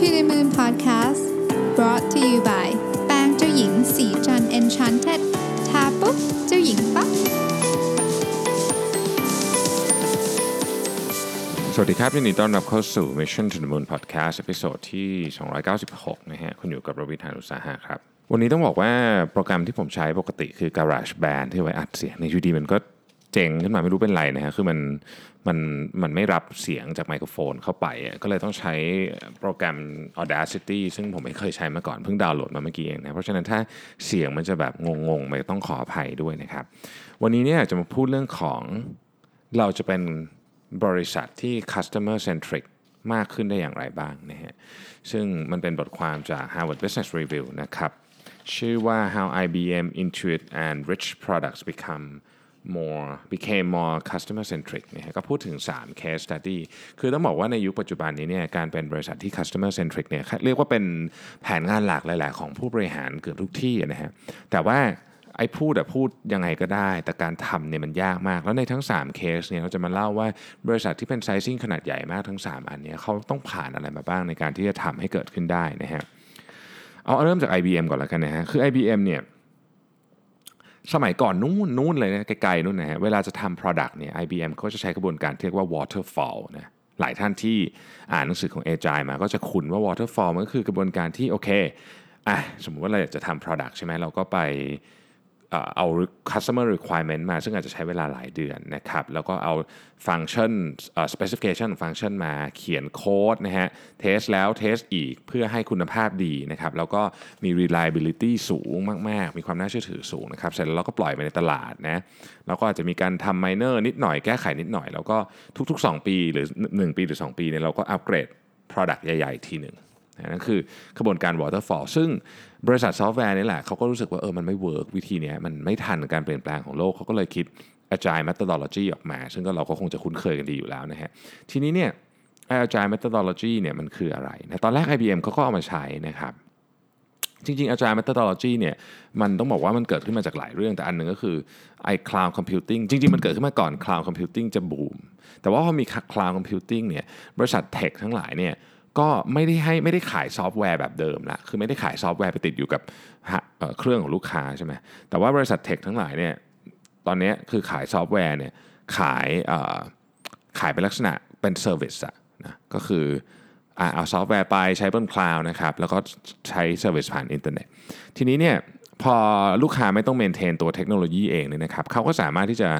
to the Moon Podcast brought to you by แปรงเจ้าหญิงสีจัน Enchanted ทาปุ๊บเจ้าหญิงปั๊บ สวัสดีครับยินดีต้อนรับเข้าสู่ Mission to the Moon Podcast ตอนที่ 296 นะฮะ คุณอยู่กับรวิทานุสาหะครับ วันนี้ต้องบอกว่าโปรแกรมที่ผมใช้ปกติคือ Garage Band ที่ไว้อัดเสียงในยูดีมันก็ เจ๋งขึ้นมาไม่รู้เป็นไรนะฮะคือมันมันมันไม่รับเสียงจากไมโครโฟนเข้าไปอะก็เลยต้องใช้โปรแกรม Audacity ซึ่งผมไม่เคยใช้มาก่อน เพิ่งดาวน์โหลดมาเมื่อกี้เองนะเพราะฉะนั้นถ้าเสียงมันจะแบบงงๆไปต้องขออภัยด้วยนะครับ วันนี้เนี่ยจะมาพูดเรื่องของเราจะเป็นบริษัทที่ customer centric มากขึ้นได้อย่างไรบ้างนะฮะซึ่งมันเป็นบทความจาก Harvard Business Review นะครับ ชื่อว่า how IBM Intuit and Rich Products become more became more customer centric นะฮะก็พูดถึง 3 case study คือต้องบอกว่าในยุคปัจจุบันนี้เนี่ยการเป็นบริษัทที่ customer centric เนี่ยเรียกว่าเป็นแผนงานหลักหลาย ๆ ของผู้บริหารเกือบทุกที่นะฮะแต่ว่าไอ้พูดอะพูดยังไงก็ได้ แต่การทำเนี่ยมันยากมาก แล้วในทั้ง 3 เคสเนี่ยเราจะมาเล่าว่าบริษัทที่เป็นไซซิ่งขนาดใหญ่มากทั้ง 3 อันเนี้เขาต้องผ่านอะไรมาบ้างในการที่จะทำให้เกิดขึ้นได้นะฮะเอาเริ่มจาก IBM ก่อนแล้วกันนะฮะคือ IBM เนี่ย สมัยก่อนนู่นนู่นเลยนะไกลๆนู่นนะฮะเวลาจะทำ product เนี่ย IBM เขาจะใช้กระบวนการเรียกว่า waterfall นะหลายท่านที่อ่านหนังสือของ Agile มาก็จะคุ้นว่า waterfall มันก็คือกระบวนการที่โอเคอะสมมุติว่าเราอยากจะทำ product ใช่ไหมเราก็ไป เอา customer requirement มา ซึ่งอาจจะใช้เวลาหลายเดือนนะครับ แล้วก็เอาฟังก์ชัน specification ของฟังก์ชันมาเขียนโค้ดนะฮะเทสแล้วเทสอีกเพื่อให้คุณภาพดีนะครับ แล้วก็มี reliability สูงมาก ๆ มีความน่าเชื่อถือสูงนะครับ เสร็จแล้วเราก็ปล่อยไปในตลาดนะแล้วก็อาจจะมีการทำ minor นิดหน่อยแก้ไขนิดหน่อย แล้วก็ทุก ๆ 2 ปีหรือ 1 ปีหรือ 2 ปีเนี่ยเราก็ upgrade product ใหญ่ ๆ ทีหนึ่ง นั่นคือกระบวนการ waterfall ซึ่งบริษัทซอฟต์แวร์นี่แหละเขาก็รู้สึกว่าเออมันไม่ work วิธีนี้มันไม่ทันการเปลี่ยนแปลงของโลกเขาก็เลยคิด agile methodology ออกมา ซึ่งก็เราก็คงจะคุ้นเคยกันดีอยู่แล้วนะฮะทีนี้เนี่ย agile methodology เนี่ยมันคืออะไรนะตอนแรก IBM เขาก็เอามาใช้นะครับจริงๆ Agile Methodology เนี่ยมันต้องบอกว่ามันเกิดขึ้นมาจากหลายเรื่องแต่อันหนึ่งก็คือไอ้ Cloud Computing จริงๆ มันเกิดขึ้นมาก่อน Cloud Computing จะบูม แต่ว่าพอมี Cloud Computing เนี่ยบริษัท tech ทั้งหลายเนี่ย ก็ไม่ได้ให้ไม่ได้ขายซอฟต์แวร์แบบเดิมละคือไม่ได้ขายซอฟต์แวร์ไปติดอยู่กับเครื่องของลูกค้าใช่ไหมแต่ว่าบริษัท tech ทั้งหลายเนี่ยตอนนี้คือขายซอฟต์แวร์เนี่ยขายขายเป็นลักษณะเป็น service อะนะก็คือเอาซอฟต์แวร์ไปใช้บน cloud นะครับแล้วก็ใช้ service ผ่านอินเทอร์เน็ตทีนี้เนี่ยพอลูกค้าไม่ต้อง maintain ตัวเทคโนโลยีเองเนี่ยนะครับเขาก็สามารถที่จะ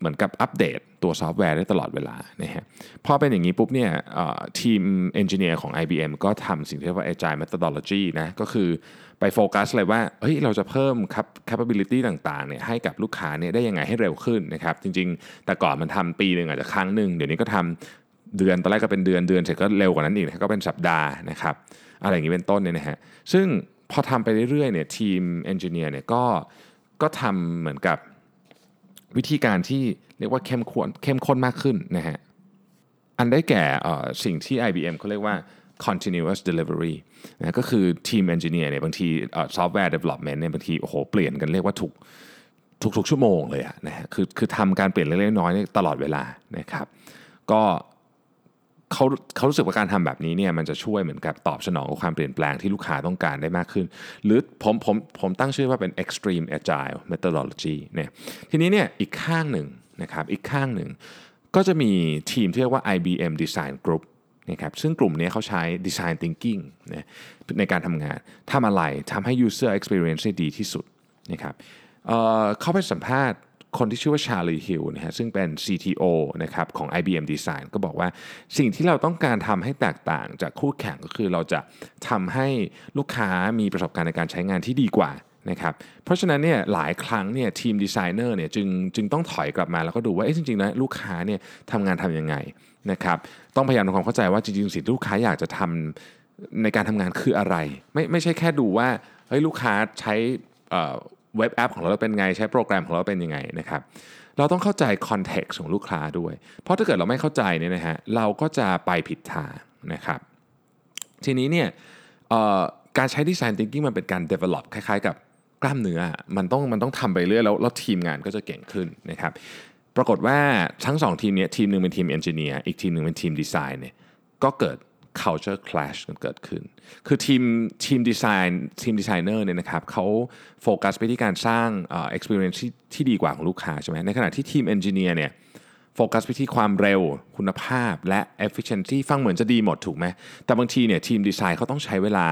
เหมือนกับอัปเดตตัวซอฟต์แวร์ได้ตลอดเวลานะฮะพอเป็นอย่างนี้ปุ๊บเนี่ยทีม engineer ของ IBM ก็ทำสิ่งที่เรียกว่า Agile Methodology นะก็คือไปโฟกัสเลยว่าเฮ้ยเราจะเพิ่ม capability ต่างๆเนี่ยให้กับลูกค้าเนี่ยได้ยังไงให้เร็วขึ้นนะครับจริงๆ แต่ก่อนมันทำปีหนึ่งอาจจะครั้งหนึ่งเดี๋ยวนี้ก็ทำเดือนตอนแรกก็เป็นเดือนเดือนเสร็จก็เร็วกว่านั้นอีกก็เป็นสัปดาห์นะครับอะไรอย่างนี้เป็นต้นเนี่ยนะฮะซึ่งพอทำไปเรื่อยๆเนี่ยทีมเอนจิเนียร์เนี่ยก็ก็ทำเหมือนกับ วิธีการที่เรียกว่าเข้มข้นเข้มข้นมากขึ้นนะฮะอันได้แก่สิ่งที่ IBM เขาเรียกว่า continuous delivery นะก็คือทีม engineer เนี่ยบางทีซอฟต์แวร์ development เนี่ยบางทีโอ้โหเปลี่ยนกันเรียกว่าทุกทุกๆชั่วโมงเลยอะนะฮะคือคือทำการเปลี่ยนเล็กๆน้อยๆตลอดเวลานะครับก็ เขาเขารู้สึกว่าการทำแบบนี้เนี่ยมันจะช่วยเหมือนกับตอบสนองกับความเปลี่ยนแปลงที่ลูกค้าต้องการได้มากขึ้น หรือผมผมผมตั้งชื่อว่าเป็น extreme agile methodology เนี่ยทีนี้เนี่ยอีกข้างหนึ่งนะครับอีกข้างหนึ่งก็จะมีทีมที่เรียกว่า IBM Design Group นะครับซึ่งกลุ่มนี้เขาใช้ Design Thinking นะในการทำงานทำอะไรทำให้ User Experience ได้ดีที่สุดนะครับเเขาไปสัมภาษณ์ คนที่ชื่อว่าชาลีฮิลนะฮะซึ่งเป็น CTO นะครับของ IBM Design ก็บอกว่าสิ่งที่เราต้องการทำให้แตกต่างจากคู่แข่งก็คือเราจะทำให้ลูกค้ามีประสบการณ์ในการใช้งานที่ดีกว่านะครับเพราะฉะนั้นเนี่ยหลายครั้งเนี่ยทีมดีไซเนอร์เนี่ยจึงจึงต้องถอยกลับมาแล้วก็ดูว่าเอ๊ะจริงๆแล้วลูกค้าเนี่ยทำงานทำยังไงนะครับต้องพยายามทำความเข้าใจว่าจริงๆสิ่งที่ลูกค้าอยากจะทำในการทำงานคืออะไร ไม่ไม่ใช่แค่ดูว่าเฮ้ยลูกค้าใช้ เว็บแอปของเราเป็นไงใช้โปรแกรมของเราเป็นยังไงนะครับเราต้องเข้าใจคอนเท็กซ์ของลูกค้าด้วย เพราะถ้าเกิดเราไม่เข้าใจเนี่ยนะฮะเราก็จะไปผิดทางนะครับทีนี้เนี่ยการใช้ดีไซน์ thinking มันเป็นการ develop คล้ายๆ กับกล้ามเนื้อมันต้องมันต้องทำไปเรื่อยแล้วแล้วทีมงานก็จะเก่งขึ้นนะครับปรากฏว่าทั้งสองทีมนี้ทีมหนึ่งเป็นทีม engineer อีกทีมหนึ่งเป็นทีมดีไซน์เนี่ยก็เกิด culture clash กันเกิดขึ้น คือทีมทีมดีไซน์ทีมดีไซเนอร์เนี่ยนะครับเขาโฟกัสไปที่การสร้างเอ่อ experience ที่ที่ดีกว่าของลูกค้าใช่ไหมในขณะที่ทีม engineer เนี่ยโฟกัสไปที่ความเร็วคุณภาพและ efficiency ฟังเหมือนจะดีหมดถูกไหมแต่บางทีเนี่ยทีมดีไซน์เขาต้องใช้เวลา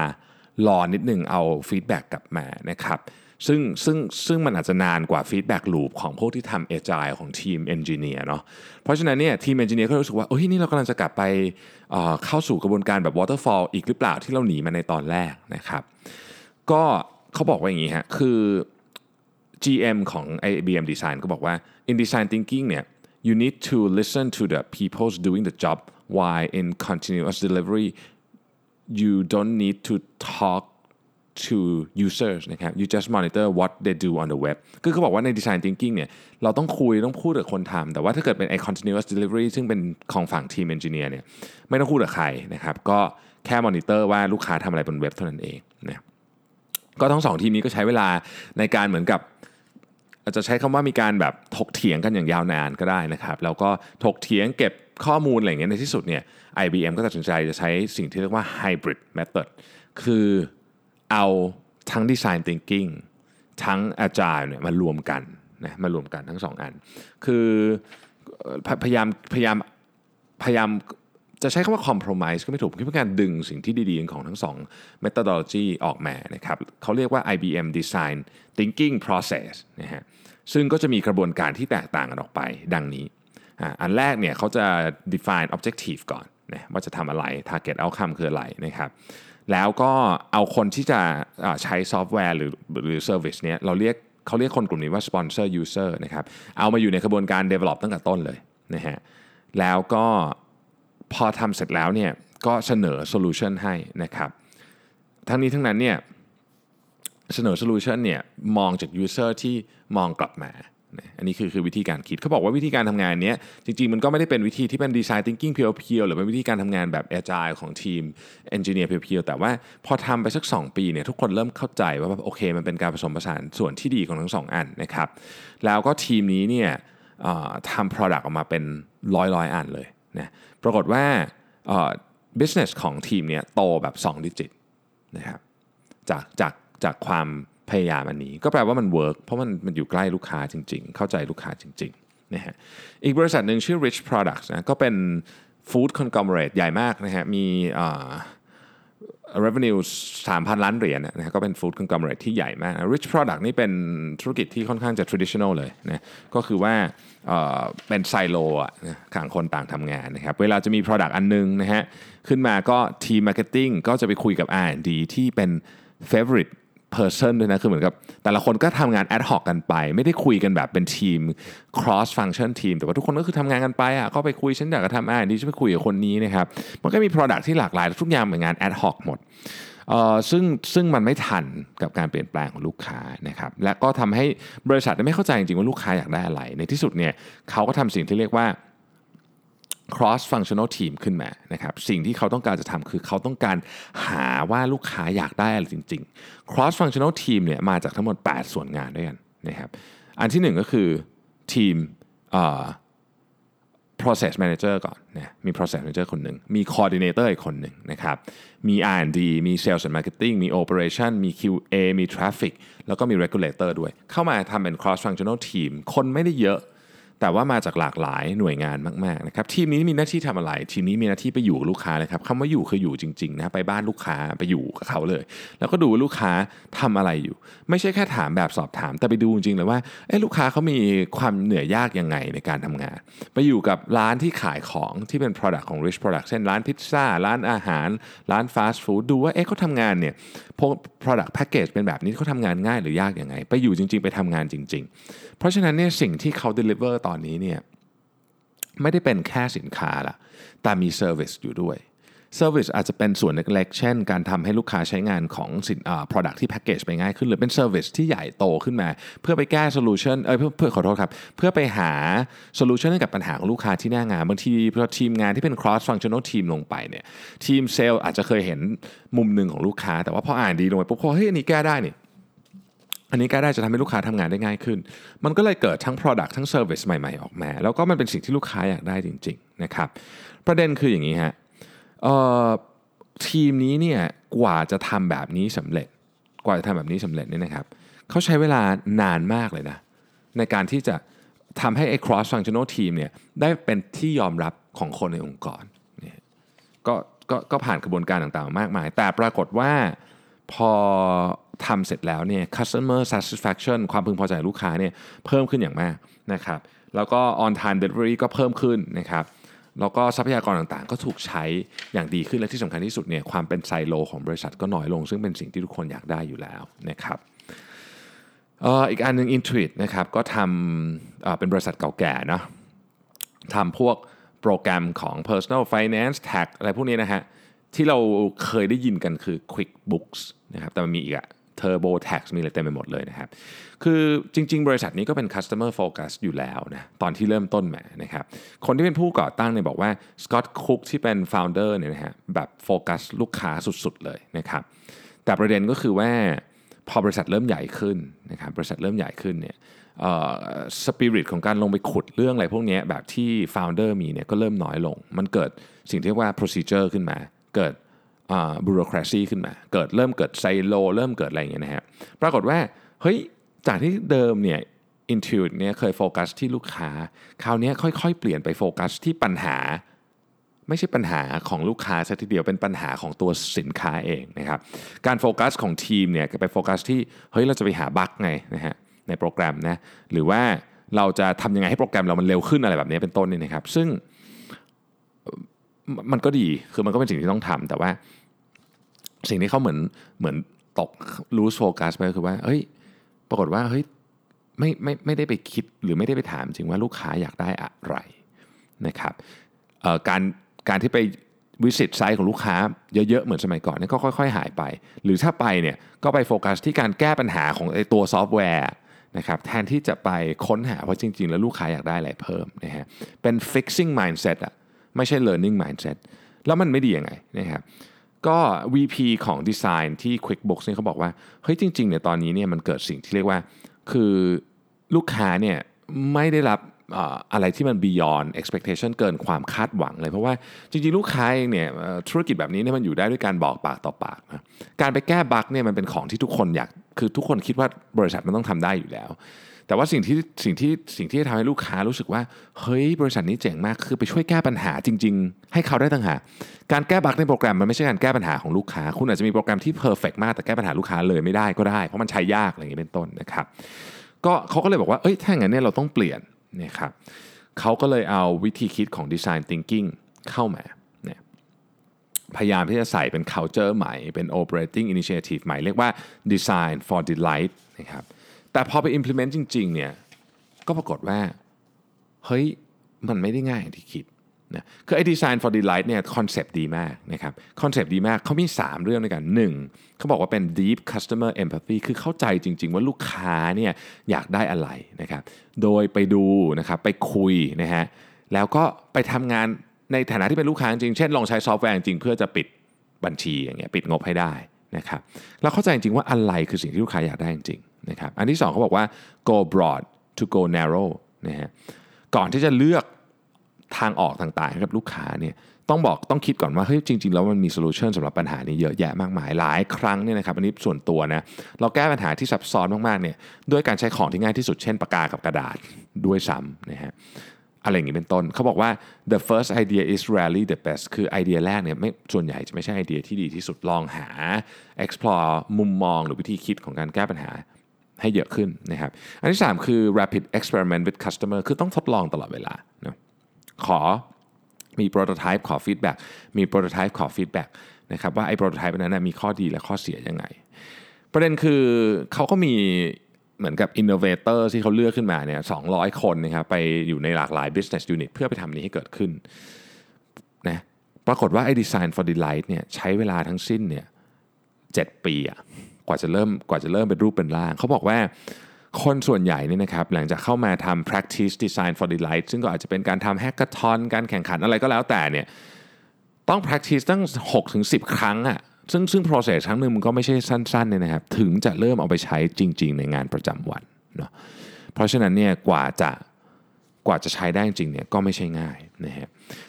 รอนิดหนึ่งเอา feedback กลับมานะครับ ซึ่งซึ่งซึ่งมันอาจจะนานกว่า feedback loop ของพวกที่ทำ agile ของทีม engineer เนาะเพราะฉะนั้นเนี่ยทีม engineer ก็รู้สึกว่าเฮ้ยนี่เรากำลังจะกลับไปเข้าสู่กระบวนการแบบ waterfall อีกหรือเปล่าที่เราหนีมาในตอนแรกนะครับ ก็เขาบอกว่าอย่างนี้ฮะคือ GM ของ IBM Design ก็บอกว่า in design thinking เนี่ย you need to listen to the people doing the job while in continuous delivery you don't need to talk to users นะครับ you just monitor what they do on the web คือเขาบอกว่าใน design thinking เนี่ยเราต้องคุยต้องพูดกับคนทำแต่ว่าถ้าเกิดเป็น continuous delivery ซึ่งเป็นของฝั่งทีม engineer เนี่ยไม่ต้องพูดกับใครนะครับ ก็แค่ monitor ว่าลูกค้าทำอะไรบนเว็บเท่านั้นเองนะก็ทั้งสองทีมนี้ก็ใช้เวลาในการเหมือนกับอาจจะใช้คำว่ามีการแบบถกเถียงกันอย่างยาวนานก็ได้นะครับ แล้วก็ถกเถียงเก็บข้อมูลอะไรเงี้ยในที่สุดเนี่ย IBM ก็ตัดสินใจจะใช้สิ่งที่เรียกว่า hybrid method คือ เอาทั้ง design thinking ทั้ง agile เนี่ยมารวมกันนะมารวมกันทั้งสองอัน คือพยายามพยายามพยายามจะใช้คำว่า compromise ก็ไม่ถูกคิดว่าการดึงสิ่งที่ดีๆ ของทั้งสอง methodology ออกมานะครับเขาเรียกว่า IBM design thinking process นะฮะซึ่งก็จะมีกระบวนการที่แตกต่างกันออกไปดังนี้ อันแรกเนี่ยเขาจะ define objective ก่อนนะว่าจะทำอะไร target outcome คืออะไรนะครับ แล้วก็เอาคนที่จะใช้ซอฟต์แวร์หรือหรือ service เนี่ยเราเรียกเขาเรียกคนกลุ่มนี้ว่า sponsor user นะครับเอามาอยู่ในกระบวนการ develop ตั้งแต่ต้นเลยนะฮะแล้วก็พอทำเสร็จแล้วเนี่ยก็เสนอ solution ให้นะครับทั้งนี้ทั้งนั้นเนี่ยเสนอโซลูชันเนี่ยมองจาก user ที่มองกลับมา อันนี้คือคือวิธีการคิดเขาบอกว่าวิธีการทำงานเนี้ยจริง ๆ มันก็ไม่ได้เป็นวิธีที่เป็น design thinking เพียวๆหรือเป็นวิธีการทำงานแบบ agile ของทีม engineer เพียวๆแต่ว่าพอทำไปสัก 2 ปีเนี่ยทุกคนเริ่มเข้าใจว่าโอเค มันเป็นการผสมผสานส่วนที่ดีของทั้งสองอันนะครับแล้วก็ทีมนี้เนี่ยทำ product ออกมาเป็นร้อยร้อยอันเลยนะปรากฏว่า business ของทีมเนี่ยโตแบบ2 digit นะครับจากจากจากความ พยายามอันนี้ ก็แปลว่ามันเวิร์กเพราะมันมันอยู่ใกล้ลูกค้าจริง ๆ เข้าใจลูกค้าจริงๆนะฮะอีกบริษัทหนึ่งชื่อ Rich Products นะก็เป็น food conglomerate ใหญ่มากนะฮะมีอ่า revenue 3,000 ล้านเหรียญนะฮะก็เป็น food conglomerate ที่ใหญ่มาก Rich Product นี่เป็นธุรกิจที่ค่อนข้างจะ traditional เลยนะ ก็คือว่าเอ่อเป็นไซโลอะนะต่างคนต่างทำงานนะครับ เวลาจะมี product อันนึงนะฮะ ขึ้นมาก็ทีม marketing ก็จะไปคุยกับ R&D ที่เป็น favorite person ด้วยนะคือเหมือนกับ แต่ละคนก็ทำงาน ad hoc กันไป ไม่ได้คุยกันแบบเป็นทีม cross function team แต่ว่าทุกคนก็คือทำงานกันไปอะก็ไปคุยฉันอยากจะทำอ่าดีจะไปคุยกับคนนี้นะครับมันก็มี product ที่หลากหลายทุกอย่างเป็นงาน ad hoc หมดเอ่อซึ่งซึ่งมันไม่ทันกับการเปลี่ยนแปลงของลูกค้านะครับและก็ทำให้บริษัทไม่เข้าใจจริงๆว่าลูกค้าอยากได้อะไร ในที่สุดเนี่ยเขาก็ทำสิ่งที่เรียกว่า cross functional team ขึ้นมานะครับสิ่งที่เขาต้องการจะทำคือเขาต้องการหาว่าลูกค้าอยากได้อะไรจริง ๆ cross functional team เนี่ยมาจากทั้งหมด 8 ส่วนงานด้วยกันนะครับอันที่หนึ่งก็คือทีม process manager ก่อนนะมี process manager คนหนึ่ง มี coordinator อีกคนหนึ่งนะครับ มี R&D มี sales and marketing มี operation มี QA มี traffic แล้วก็มี regulator ด้วย เข้ามาทำเป็น cross functional team คนไม่ได้เยอะ แต่ว่ามาจากหลากหลายหน่วยงานมากๆนะครับทีมนี้มีหน้าที่ทำอะไร ทีมนี้มีหน้าที่ไปอยู่กับลูกค้าเลยครับคำว่าอยู่คืออยู่จริงๆนะไปบ้านลูกค้าไปอยู่กับเขาเลย แล้วก็ดูว่าลูกค้าทำอะไรอยู่ ไม่ใช่แค่ถามแบบสอบถาม แต่ไปดูจริงๆเลยว่าเอ๊ะลูกค้าเขามีความเหนื่อยยากยังไงในการทำงาน ไปอยู่กับร้านที่ขายของที่เป็น product ของ rich product เช่นร้านพิซซ่าร้านอาหาร ร้านฟาสต์ฟู้ดดูว่าเอ๊ะเขาทำงานเนี่ยพวก product package เป็นแบบนี้เขาทำงานง่ายหรือยากยังไง ไปอยู่จริง ๆ ไปทำงานจริง ๆ เพราะฉะนั้นเนี่ยสิ่งที่เขา deliver ตอนนี้เนี่ยไม่ได้เป็นแค่สินค้าละแต่มี service อยู่ด้วย Service อาจจะเป็นส่วนเล็กๆ เช่น การทำให้ลูกค้าใช้งานของสินอ่า product ที่ package ไปง่ายขึ้น หรือเป็น Service ที่ใหญ่โตขึ้นมา เพื่อไปแก้ solution เอ้ยเพื่อเพื่อขอโทษครับ เพื่อไปหา solution ให้กับปัญหาของลูกค้าที่หน้างาน บางทีพอทีมงานที่เป็น cross functional team ลงไปเนี่ยทีมเซลล์อาจจะเคยเห็นมุมหนึ่งของลูกค้า แต่ว่าพออ่านดีลงไปปุ๊บเฮ้ยอันนี้แก้ได้นี่ อันนี้ก็ได้จะทำให้ลูกค้าทำงานได้ง่ายขึ้น มันก็เลยเกิดทั้ง Product ทั้ง Service ใหม่ๆ ออกมา แล้วก็มันเป็นสิ่งที่ลูกค้าอยากได้จริงๆนะครับประเด็นคืออย่างนี้ฮะทีมนี้เนี่ยกว่าจะทำแบบนี้สำเร็จ กว่าจะทำแบบนี้สำเร็จเนี่ยนะครับเขาใช้เวลานานมากเลยนะในการที่จะทำให้ไอ้ cross functional team เนี่ยได้เป็นที่ยอมรับของคนในองค์กรเนี่ยก็ก็ก็ผ่านกระบวนการต่างๆ มากมาย แต่ปรากฏว่าพอ ทำเสร็จแล้วเนี่ย customer satisfaction ความพึงพอใจของลูกค้าเนี่ยเพิ่มขึ้นอย่างมากนะครับแล้วก็ on time delivery ก็เพิ่มขึ้นนะครับแล้วก็ทรัพยากรต่างๆ ก็ถูกใช้อย่างดีขึ้นและที่สำคัญที่สุดเนี่ยความเป็นไซโลของบริษัทก็น้อยลง ซึ่งเป็นสิ่งที่ทุกคนอยากได้อยู่แล้วนะครับอีกอันหนึ่ง Intuit นะครับก็ทำเป็นบริษัทเก่าแก่นะทำพวกโปรแกรมของ personal finance tax อะไรพวกนี้นะฮะที่เราเคยได้ยินกันคือ QuickBooks นะครับแต่มันมีอีกอะ Turbo Tax มีอะไรเต็มไปหมดเลยนะครับ คือจริง ๆ บริษัทนี้ก็เป็น customer focus อยู่แล้วนะตอนที่เริ่มต้นมานะครับ คนที่เป็นผู้ก่อตั้งเนี่ยบอกว่า Scott Cook ที่เป็น founder เนี่ยนะฮะแบบโฟกัสลูกค้าสุดๆเลยนะครับ แต่ประเด็นก็คือว่าพอบริษัทเริ่มใหญ่ขึ้นนะครับบริษัทเริ่มใหญ่ขึ้นเนี่ยสปิริตของการลงไปขุดเรื่องอะไรพวกนี้แบบที่ founder มีเนี่ยก็เริ่มน้อยลง มันเกิดสิ่งที่เรียกว่า procedure ขึ้นมา เกิด บูโรคราซีขึ้นมา เกิดเริ่มเกิดไซโล เริ่มเกิดอะไรอย่างเงี้ยนะฮะปรากฏว่าเฮ้ยจากที่เดิมเนี่ย Intuit เนี่ยเคยโฟกัสที่ลูกค้า คราวนี้ค่อยๆ เปลี่ยนไปโฟกัสที่ปัญหา ไม่ใช่ปัญหาของลูกค้าซะทีเดียวเป็นปัญหาของตัวสินค้าเองนะครับการโฟกัสของทีมเนี่ยไปโฟกัสที่เฮ้ยเราจะไปหาบั๊กไงนะฮะในโปรแกรมนะหรือว่าเราจะทำยังไงให้โปรแกรมเรามันเร็วขึ้นอะไรแบบนี้เป็นต้นนี่นะครับ ซึ่งมันก็ดีคือมันก็เป็นสิ่งที่ต้องทำแต่ว่า สิ่งที่เขาเหมือนเหมือนตกรู้โฟกัสไปก็คือว่าเฮ้ยปรากฏว่าเฮ้ยไม่ไม่ไม่ได้ไปคิดหรือไม่ได้ไปถามจริงว่าลูกค้าอยากได้อะไรนะครับการการที่ไป visit site ของลูกค้าเยอะๆ เหมือนสมัยก่อนนี่ก็ค่อยๆ หายไป หรือถ้าไปเนี่ยก็ไปโฟกัสที่การแก้ปัญหาของไอ้ตัวซอฟต์แวร์นะครับแทนที่จะไปค้นหาว่าจริง ๆ แล้วลูกค้าอยากได้อะไรเพิ่มนะฮะเป็น fixing mindset อะไม่ใช่ learning mindset แล้วมันไม่ดียังไงนะครับ ก็ VP ของดีไซน์ที่ QuickBooks เนี่ยเขาบอกว่าเฮ้ยจริงๆเนี่ยตอนนี้เนี่ยมันเกิดสิ่งที่เรียกว่า คือลูกค้าเนี่ยไม่ได้รับอะไรที่มัน beyond expectation เกินความคาดหวังเลย เพราะว่าจริงๆ ลูกค้าเองเนี่ยธุรกิจแบบนี้เนี่ยมันอยู่ได้ด้วยการบอกปากต่อปากนะการไปแก้บั๊กเนี่ยมันเป็นของที่ทุกคนอยากคือทุกคนคิดว่าบริษัทมันต้องทำได้อยู่แล้ว แต่ว่าสิ่งที่สิ่งที่สิ่งที่ทำให้ลูกค้ารู้สึกว่า เฮ้ยบริษัทนี้เจ๋งมากคือไปช่วยแก้ปัญหาจริง ๆ ให้เขาได้ต่างหากการแก้บั๊กในโปรแกรมมันไม่ใช่การแก้ปัญหาของลูกค้า คุณอาจจะมีโปรแกรมที่เพอร์เฟกมากแต่แก้ปัญหาลูกค้าเลยไม่ได้ก็ได้ เพราะมันใช้ยากอะไรอย่างนี้เป็นต้นนะครับก็เขาก็เลยบอกว่าเอ้ยถ้าอย่างนั้นเนี่ยเราต้องเปลี่ยนนะครับเขาก็เลยเอาวิธีคิดของ Design Thinking เข้ามาพยายามที่จะใส่เป็น culture ใหม่ เป็น operating initiative ใหม่ เรียกว่า Design for Delight นะครับ แต่พอไป implement จริง ๆ เนี่ย ก็ปรากฏว่า เฮ้ย มันไม่ได้ง่ายอย่างที่คิดนะคือไอ้ Design for Delight เนี่ย concept ดีมากนะครับ concept ดีมากเขามี 3 เรื่องด้วยกัน 1. เขาบอกว่าเป็น deep customer empathy คือเข้าใจจริง ๆ ว่าลูกค้าเนี่ยอยากได้อะไรนะครับโดยไปดูนะครับไปคุยนะฮะแล้วก็ไปทำงานในฐานะที่เป็นลูกค้าจริง เช่นลองใช้ซอฟต์แวร์จริงเพื่อจะปิดบัญชีอย่างเงี้ยปิดงบให้ได้นะครับเราเข้าใจจริงว่าอะไรคือสิ่งที่ลูกค้าอยากได้จริง นะครับอันที่ 2เขาบอกว่า go broad to go narrow นะฮะก่อนที่จะเลือกทางออกต่างๆให้กับลูกค้าเนี่ยต้องบอกต้องคิดก่อนว่าเฮ้ยจริง ๆ แล้วมันมีโซลูชันสำหรับปัญหานี้เยอะแยะมากมายหลายครั้งเนี่ยนะครับอันนี้ส่วนตัวนะเราแก้ปัญหาที่ซับซ้อนมากๆเนี่ยด้วยการใช้ของที่ง่ายที่สุดเช่นปากกากับกระดาษด้วยซ้ำนะฮะอะไรอย่างนี้เป็นต้นเขาบอกว่า the first idea is rarely the best คือไอเดียแรกเนี่ยไม่ส่วนใหญ่จะไม่ใช่ไอเดียที่ดีที่สุดลองหา explore มุมมองหรือวิธีคิดของการแก้ปัญหา ให้เยอะขึ้นนะครับ อันที่ 3 คือ rapid experiment with customer คือต้องทดลองตลอดเวลานะขอมี prototype ขอ feedback มี prototype ขอ feedback นะครับว่าไอ้ prototype นั้นมีข้อดีและข้อเสียยังไง ประเด็นคือเขาก็มีเหมือนกับ innovator ที่เขาเลือกขึ้นมาเนี่ยสองคนนะครับไปอยู่ในหลากหลาย business unit เพื่อไปทำนี้ให้เกิดขึ้นนะปรากฏว่าไอ้ design for delight เนี่ยใช้เวลาทั้งสิ้นเนี่ยปีอะ กว่าจะเริ่มกว่าจะเริ่มเป็นรูปเป็นร่าง เขาบอกว่าคนส่วนใหญ่นี่นะครับหลังจากเข้ามาทำ practice design for delight ซึ่งก็อาจจะเป็นการทำ hackathon การแข่งขันอะไรก็แล้วแต่เนี่ยต้อง practice ตั้ง6ถึง10 ครั้งอะ่ะซึ่งซึ่ง process ครั้งหนึ่งมันก็ไม่ใช่สั้นๆเนี่ยนะครับถึงจะเริ่มเอาไปใช้จริง ๆ ในงานประจำวันเนาะเพราะฉะนั้นเนี่ยกว่าจะกว่าจะใช้ได้จริงเนี่ยก็ไม่ใช่ง่ายนะฮะ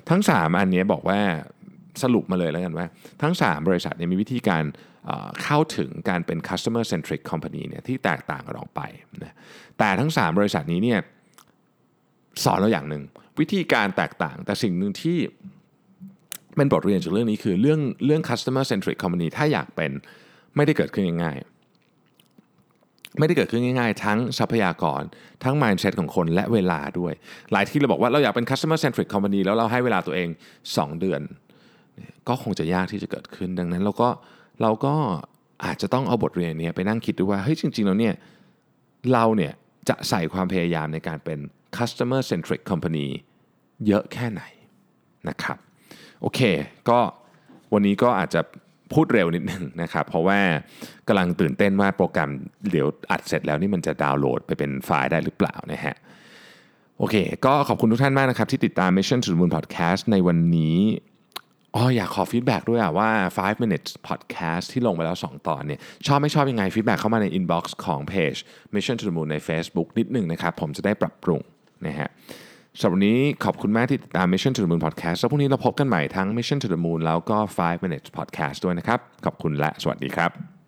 ทั้ง 3 อันนี้บอกว่าสรุปมาเลยแล้วกันว่า ทั้ง 3 บริษัทเนี่ยมีวิธีการ เข้าถึงการเป็น customer centric company เนี่ยที่แตกต่างกันออกไปนะแต่ทั้ง 3 บริษัทนี้เนี่ยสอนเราอย่างหนึ่งวิธีการแตกต่าง แต่สิ่งหนึ่งที่เป็นบทเรียนจากเรื่องนี้คือเรื่องเรื่อง customer centric company ถ้าอยากเป็นไม่ได้เกิดขึ้นง่ายๆไม่ได้เกิดขึ้นง่ายๆ ทั้งทรัพยากร ทั้ง mindset ของคนและเวลาด้วย หลายที่เราบอกว่าเราอยากเป็น customer centric company แล้วเราให้เวลาตัวเอง 2 เดือน ก็คงจะยากที่จะเกิดขึ้นดังนั้นเราก็ เราก็อาจจะต้องเอาบทเรียนนี้ไปนั่งคิดดูว่าเฮ้ยจริงๆแล้วเนี่ยเราเนี่ยจะใส่ความพยายามในการเป็น customer centric company เยอะแค่ไหนนะครับโอเค ก็วันนี้ก็อาจจะพูดเร็วนิดนึงนะครับ เพราะว่ากำลังตื่นเต้นว่าโปรแกรมเดี๋ยวอัดเสร็จแล้วนี่มันจะดาวน์โหลดไปเป็นไฟล์ได้หรือเปล่านะฮะโอเค ก็ขอบคุณทุกท่านมากนะครับ ที่ติดตาม Mission to the Moon Podcast ในวันนี้ อ๋ออยากขอ feedback ด้วยอะว่า 5 minutes podcast ที่ลงไปแล้ว 2 ตอนเนี่ยชอบไม่ชอบยังไง feedback เข้ามาใน inbox ของเพจ Mission to the Moon ใน Facebook นิดหนึ่งนะครับ ผมจะได้ปรับปรุงนะฮะสำหรับวันนี้ขอบคุณมากที่ติดตาม Mission to the Moon Podcast แล้วพรุ่งนี้เราพบกันใหม่ทั้ง Mission to the Moon แล้วก็ 5 minutes podcast ด้วยนะครับ ขอบคุณและสวัสดีครับ